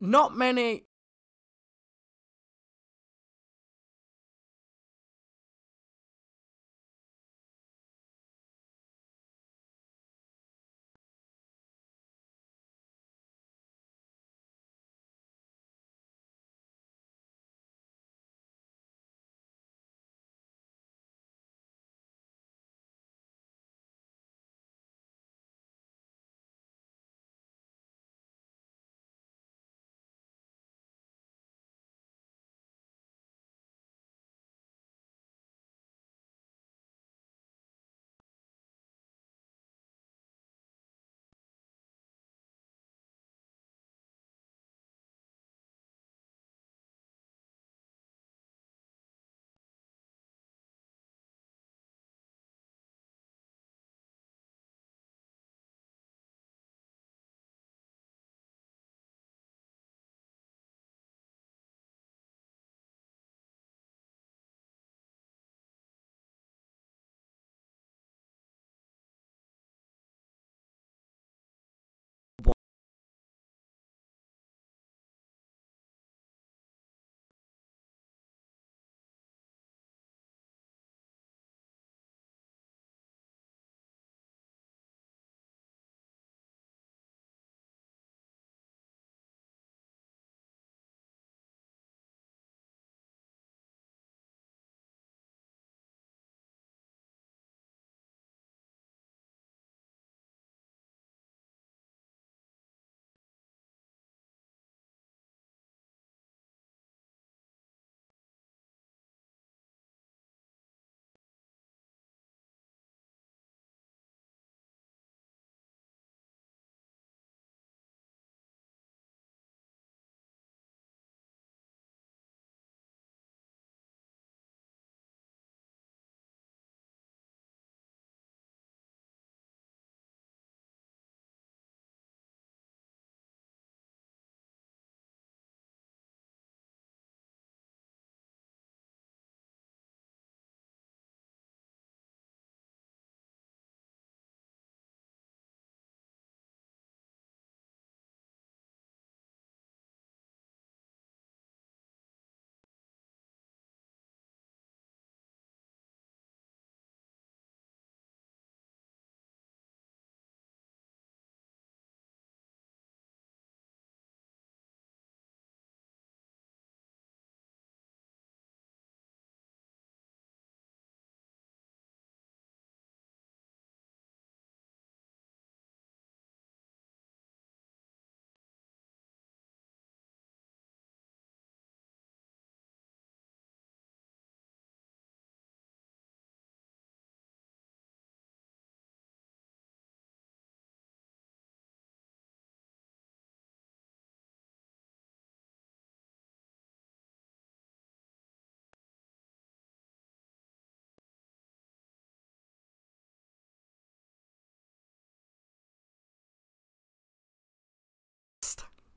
not many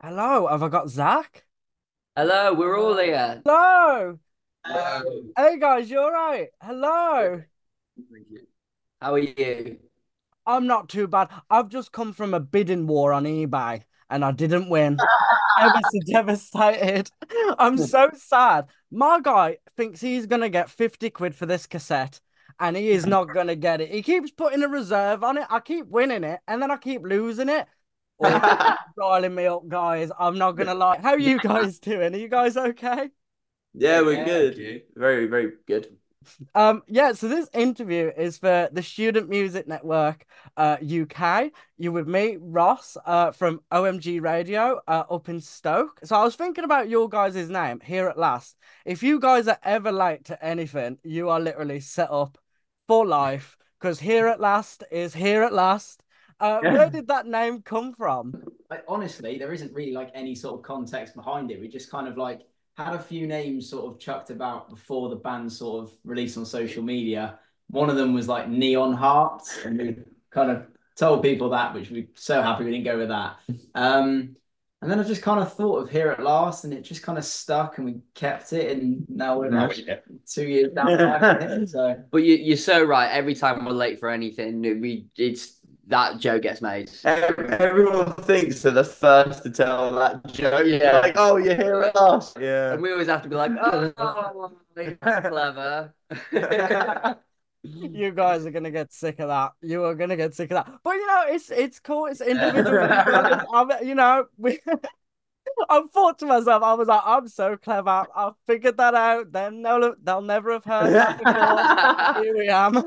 Hello, have I got Zach? Hello, we're all here. Hello. Hello. Hey guys, you're all right? Hello. How are you? I'm not too bad. I've just come from a bidding war on eBay and I didn't win. Ever so devastated. I'm so sad. My guy thinks he's gonna get 50 quid for this cassette and he is not gonna get it. He keeps putting a reserve on it. I keep winning it and then I keep losing it. Dialing me up, guys. I'm not gonna lie. How are you guys doing? Are you guys okay? Yeah, we're Yeah, good. Very, very good. Um, yeah, so this interview is for the Student Music Network uh UK. You're with me, Ross, uh from OMG Radio, uh up in Stoke. So I was thinking about your guys' name here at last. If you guys are ever late to anything, you are literally set up for life because here at last is here at last. Uh, where did that name come from? like honestly, there isn't really like any sort of context behind it. We just kind of like had a few names sort of chucked about before the band sort of released on social media. One of them was like Neon Hearts, and we kind of told people that, which we're so happy we didn't go with that. Um, and then I just kind of thought of Here at Last, and it just kind of stuck, and we kept it, and now we're like two years down the line. So But you, you're so right. Every time we're late for anything, we it's that joke gets made. Everyone thinks they're the first to tell that joke. Yeah. Like, oh, you're here at last. Yeah. And we always have to be like, oh, clever. You guys are gonna get sick of that. You are gonna get sick of that. But you know, it's it's cool. It's individual. I'm, you know, we. I thought to myself, I was like, I'm so clever. I figured that out. Then they'll they'll never have heard that before. Here we am.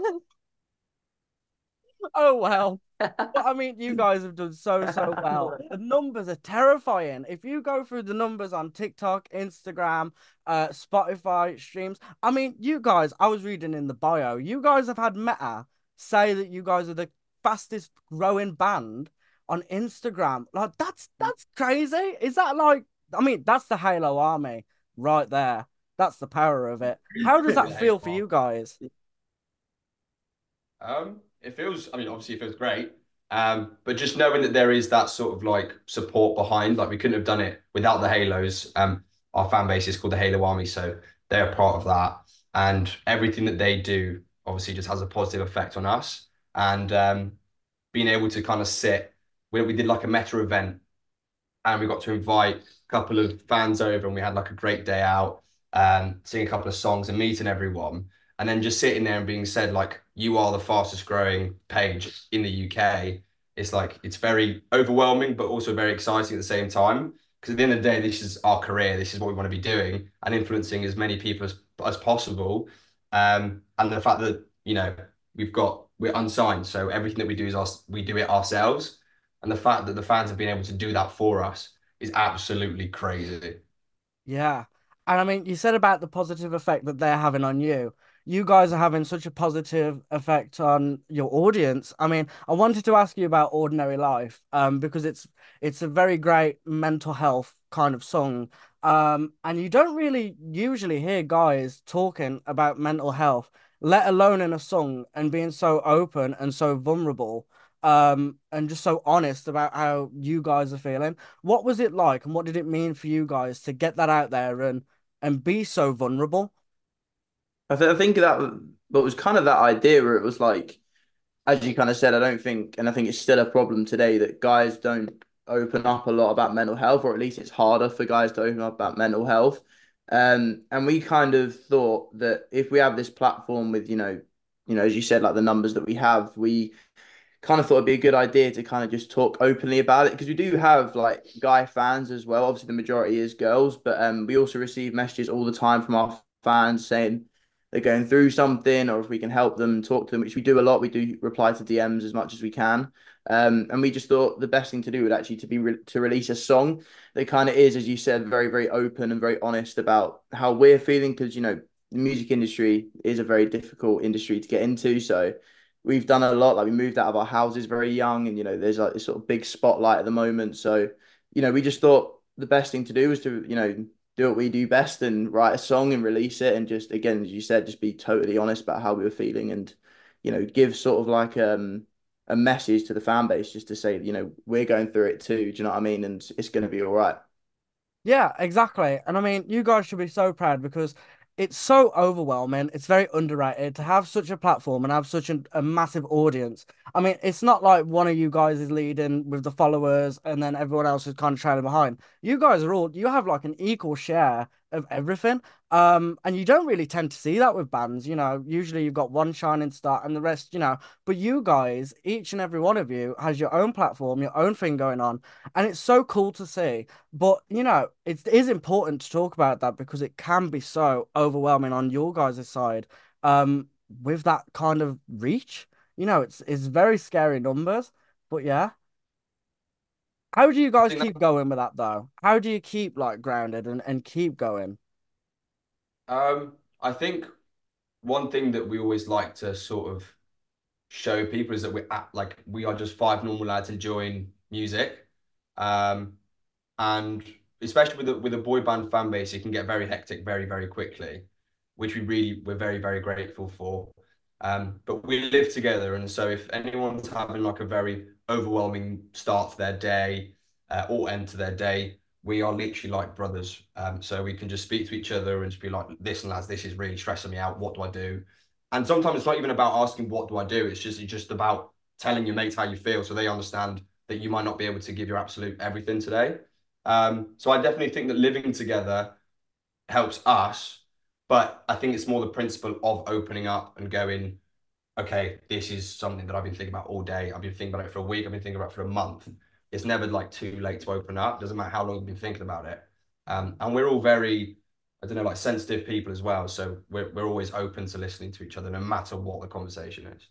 Oh well. But I mean, you guys have done so so well. The numbers are terrifying. If you go through the numbers on TikTok, Instagram, uh, Spotify streams, I mean, you guys. I was reading in the bio. You guys have had Meta say that you guys are the fastest growing band on Instagram. Like that's that's crazy. Is that like? I mean, that's the Halo Army right there. That's the power of it. How does that feel for you guys? Um, it feels, I mean, obviously it feels great. Um, but just knowing that there is that sort of like support behind, like we couldn't have done it without the Halos. Um, our fan base is called the Halo Army, so they're part of that. And everything that they do obviously just has a positive effect on us. And um, being able to kind of sit, we, we did like a meta event and we got to invite a couple of fans over and we had like a great day out, um, sing a couple of songs and meeting everyone. And then just sitting there and being said, like, you are the fastest growing page in the UK. It's like, it's very overwhelming, but also very exciting at the same time. Because at the end of the day, this is our career. This is what we want to be doing and influencing as many people as, as possible. Um, and the fact that, you know, we've got, we're unsigned. So everything that we do is us, we do it ourselves. And the fact that the fans have been able to do that for us is absolutely crazy. Yeah. And I mean, you said about the positive effect that they're having on you. You guys are having such a positive effect on your audience. I mean, I wanted to ask you about Ordinary Life, um, because it's it's a very great mental health kind of song. Um, and you don't really usually hear guys talking about mental health, let alone in a song, and being so open and so vulnerable, um, and just so honest about how you guys are feeling. What was it like, and what did it mean for you guys to get that out there and and be so vulnerable? I, th- I think that but was kind of that idea where it was like, as you kind of said, I don't think, and I think it's still a problem today that guys don't open up a lot about mental health, or at least it's harder for guys to open up about mental health. Um, and we kind of thought that if we have this platform with, you know, you know, as you said, like the numbers that we have, we kind of thought it'd be a good idea to kind of just talk openly about it because we do have like guy fans as well. Obviously, the majority is girls, but um, we also receive messages all the time from our fans saying they're going through something or if we can help them talk to them, which we do a lot. We do reply to DMs as much as we can. Um, and we just thought the best thing to do would actually to be re- to release a song that kind of is, as you said, very very open and very honest about how we're feeling because you know the music industry is a very difficult industry to get into. So we've done a lot. Like we moved out of our houses very young, and you know there's like this sort of big spotlight at the moment. So you know we just thought the best thing to do was to you know do what we do best and write a song and release it and just again as you said just be totally honest about how we were feeling and you know give sort of like um a message to the fan base just to say you know we're going through it too do you know what i mean and it's going to be all right Yeah, exactly. And I mean, you guys should be so proud because it's so overwhelming. It's very underrated to have such a platform and have such a, a massive audience. I mean, it's not like one of you guys is leading with the followers and then everyone else is kind of trailing behind. You guys are all, you have like an equal share of everything. Um, and you don't really tend to see that with bands, you know. Usually you've got one shining star and the rest, you know. But you guys, each and every one of you, has your own platform, your own thing going on, and it's so cool to see. But you know, it is important to talk about that because it can be so overwhelming on your guys' side, um, with that kind of reach. You know, it's it's very scary numbers, but yeah. How do you guys think that- keep going with that though? How do you keep like grounded and, and keep going? Um, I think one thing that we always like to sort of show people is that we're at, like we are just five normal lads enjoying music. Um, and especially with a with a boy band fan base, it can get very hectic very, very quickly, which we really we're very, very grateful for. Um, but we live together, and so if anyone's having like a very overwhelming start to their day uh, or end to their day, we are literally like brothers. Um, so we can just speak to each other and just be like, "Listen, lads, this is really stressing me out. What do I do?" And sometimes it's not even about asking what do I do. It's just it's just about telling your mates how you feel, so they understand that you might not be able to give your absolute everything today. Um, so I definitely think that living together helps us, but I think it's more the principle of opening up and going, okay, this is something that I've been thinking about all day. I've been thinking about it for a week. I've been thinking about it for a month. It's never like too late to open up. Doesn't matter how long you've been thinking about it. Um, and we're all very, I don't know, like sensitive people as well. So we're we're always open to listening to each other, no matter what the conversation is.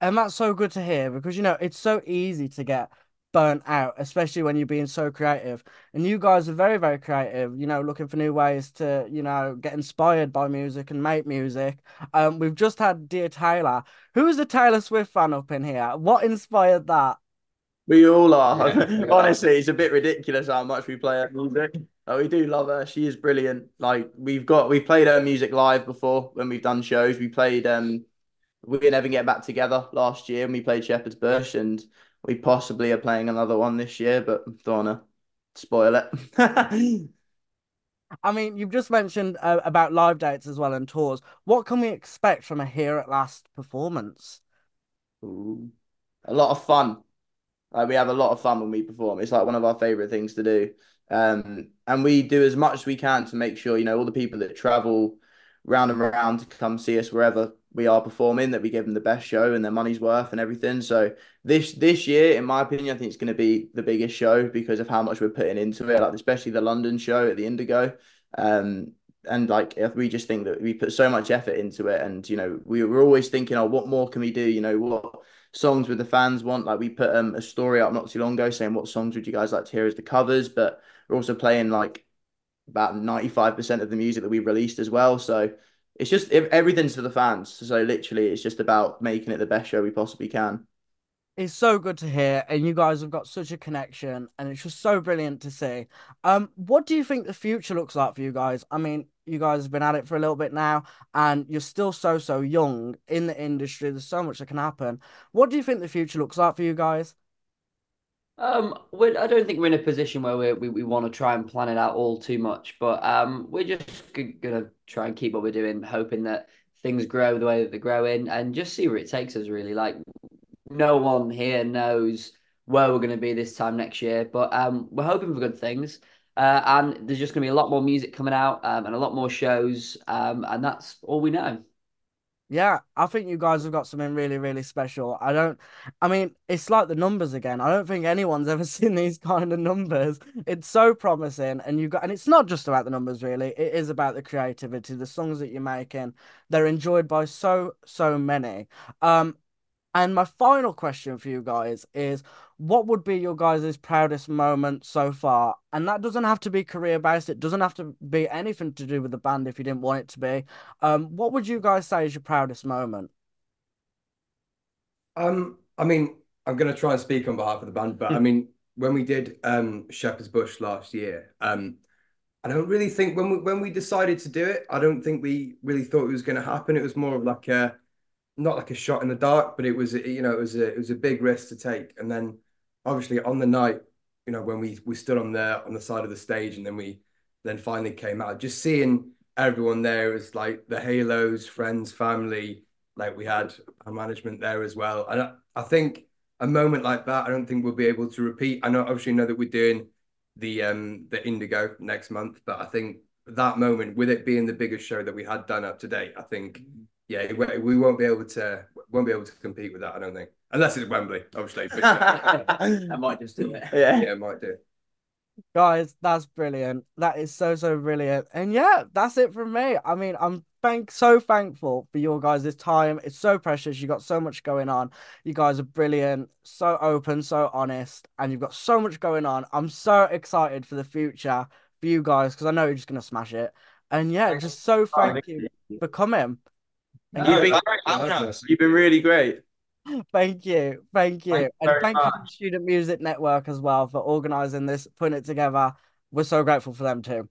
And that's so good to hear because you know it's so easy to get burnt out, especially when you're being so creative. And you guys are very, very creative, you know, looking for new ways to, you know, get inspired by music and make music. Um, we've just had Dear Taylor. Who's a Taylor Swift fan up in here? What inspired that? We all are. Honestly, it's a bit ridiculous how much we play her music. Oh, we do love her. She is brilliant. Like we've got, we've played her music live before when we've done shows. We played um, we never get back together last year, and we played Shepherd's Bush, and we possibly are playing another one this year, but don't wanna spoil it. I mean, you've just mentioned uh, about live dates as well and tours. What can we expect from a Here at Last performance? Ooh. A lot of fun. Like we have a lot of fun when we perform. It's like one of our favorite things to do. Um, and we do as much as we can to make sure, you know, all the people that travel round and round to come see us wherever we are performing, that we give them the best show and their money's worth and everything. So this this year, in my opinion, I think it's going to be the biggest show because of how much we're putting into it. Like especially the London show at the Indigo. Um, and like we just think that we put so much effort into it, and you know we were always thinking, oh, what more can we do? You know what songs would the fans want? Like we put um, a story up not too long ago saying what songs would you guys like to hear as the covers, but we're also playing like about 95% of the music that we released as well. So it's just everything's for the fans. So literally, it's just about making it the best show we possibly can. It's so good to hear, and you guys have got such a connection, and it's just so brilliant to see. Um, what do you think the future looks like for you guys? I mean, you guys have been at it for a little bit now, and you're still so so young in the industry. There's so much that can happen. What do you think the future looks like for you guys? Um, I don't think we're in a position where we we, we want to try and plan it out all too much, but um, we're just gonna try and keep what we're doing, hoping that things grow the way that they're growing, and just see where it takes us. Really, like no one here knows where we're to be this time next year, but um, we're hoping for good things. Uh, and there's just to be a lot more music coming out um, and a lot more shows, um, and that's all we know. Yeah, I think you guys have got something really, really special. I don't, I mean, it's like the numbers again. I don't think anyone's ever seen these kind of numbers. It's so promising, and you got, and it's not just about the numbers, really. It is about the creativity, the songs that you're making. They're enjoyed by so, so many. Um, and my final question for you guys is what would be your guys' proudest moment so far? And that doesn't have to be career based, it doesn't have to be anything to do with the band if you didn't want it to be. Um, what would you guys say is your proudest moment? Um, I mean, I'm gonna try and speak on behalf of the band, but I mean, when we did um Shepherd's Bush last year, um, I don't really think when we when we decided to do it, I don't think we really thought it was gonna happen. It was more of like a not like a shot in the dark, but it was you know it was a it was a big risk to take. And then obviously on the night, you know, when we we stood on there on the side of the stage, and then we then finally came out, just seeing everyone there was like the Halos, friends, family. Like we had our management there as well, and I, I think a moment like that, I don't think we'll be able to repeat. I know obviously know that we're doing the um the Indigo next month, but I think that moment with it being the biggest show that we had done up to date, I think yeah, we won't be able to won't be able to compete with that. I don't think, unless it's Wembley, obviously. But, uh, I might just do it. Yeah, yeah, might do. Guys, that's brilliant. That is so so brilliant. And yeah, that's it from me. I mean, I'm thank so thankful for your guys' this time. It's so precious. You got so much going on. You guys are brilliant, so open, so honest, and you've got so much going on. I'm so excited for the future for you guys because I know you're just gonna smash it. And yeah, just so oh, thank you for coming. You've been, you've been really great. Thank you. Thank you. and thank much. you to Student Music Network as well for organizing this, putting it together. We're so grateful for them too.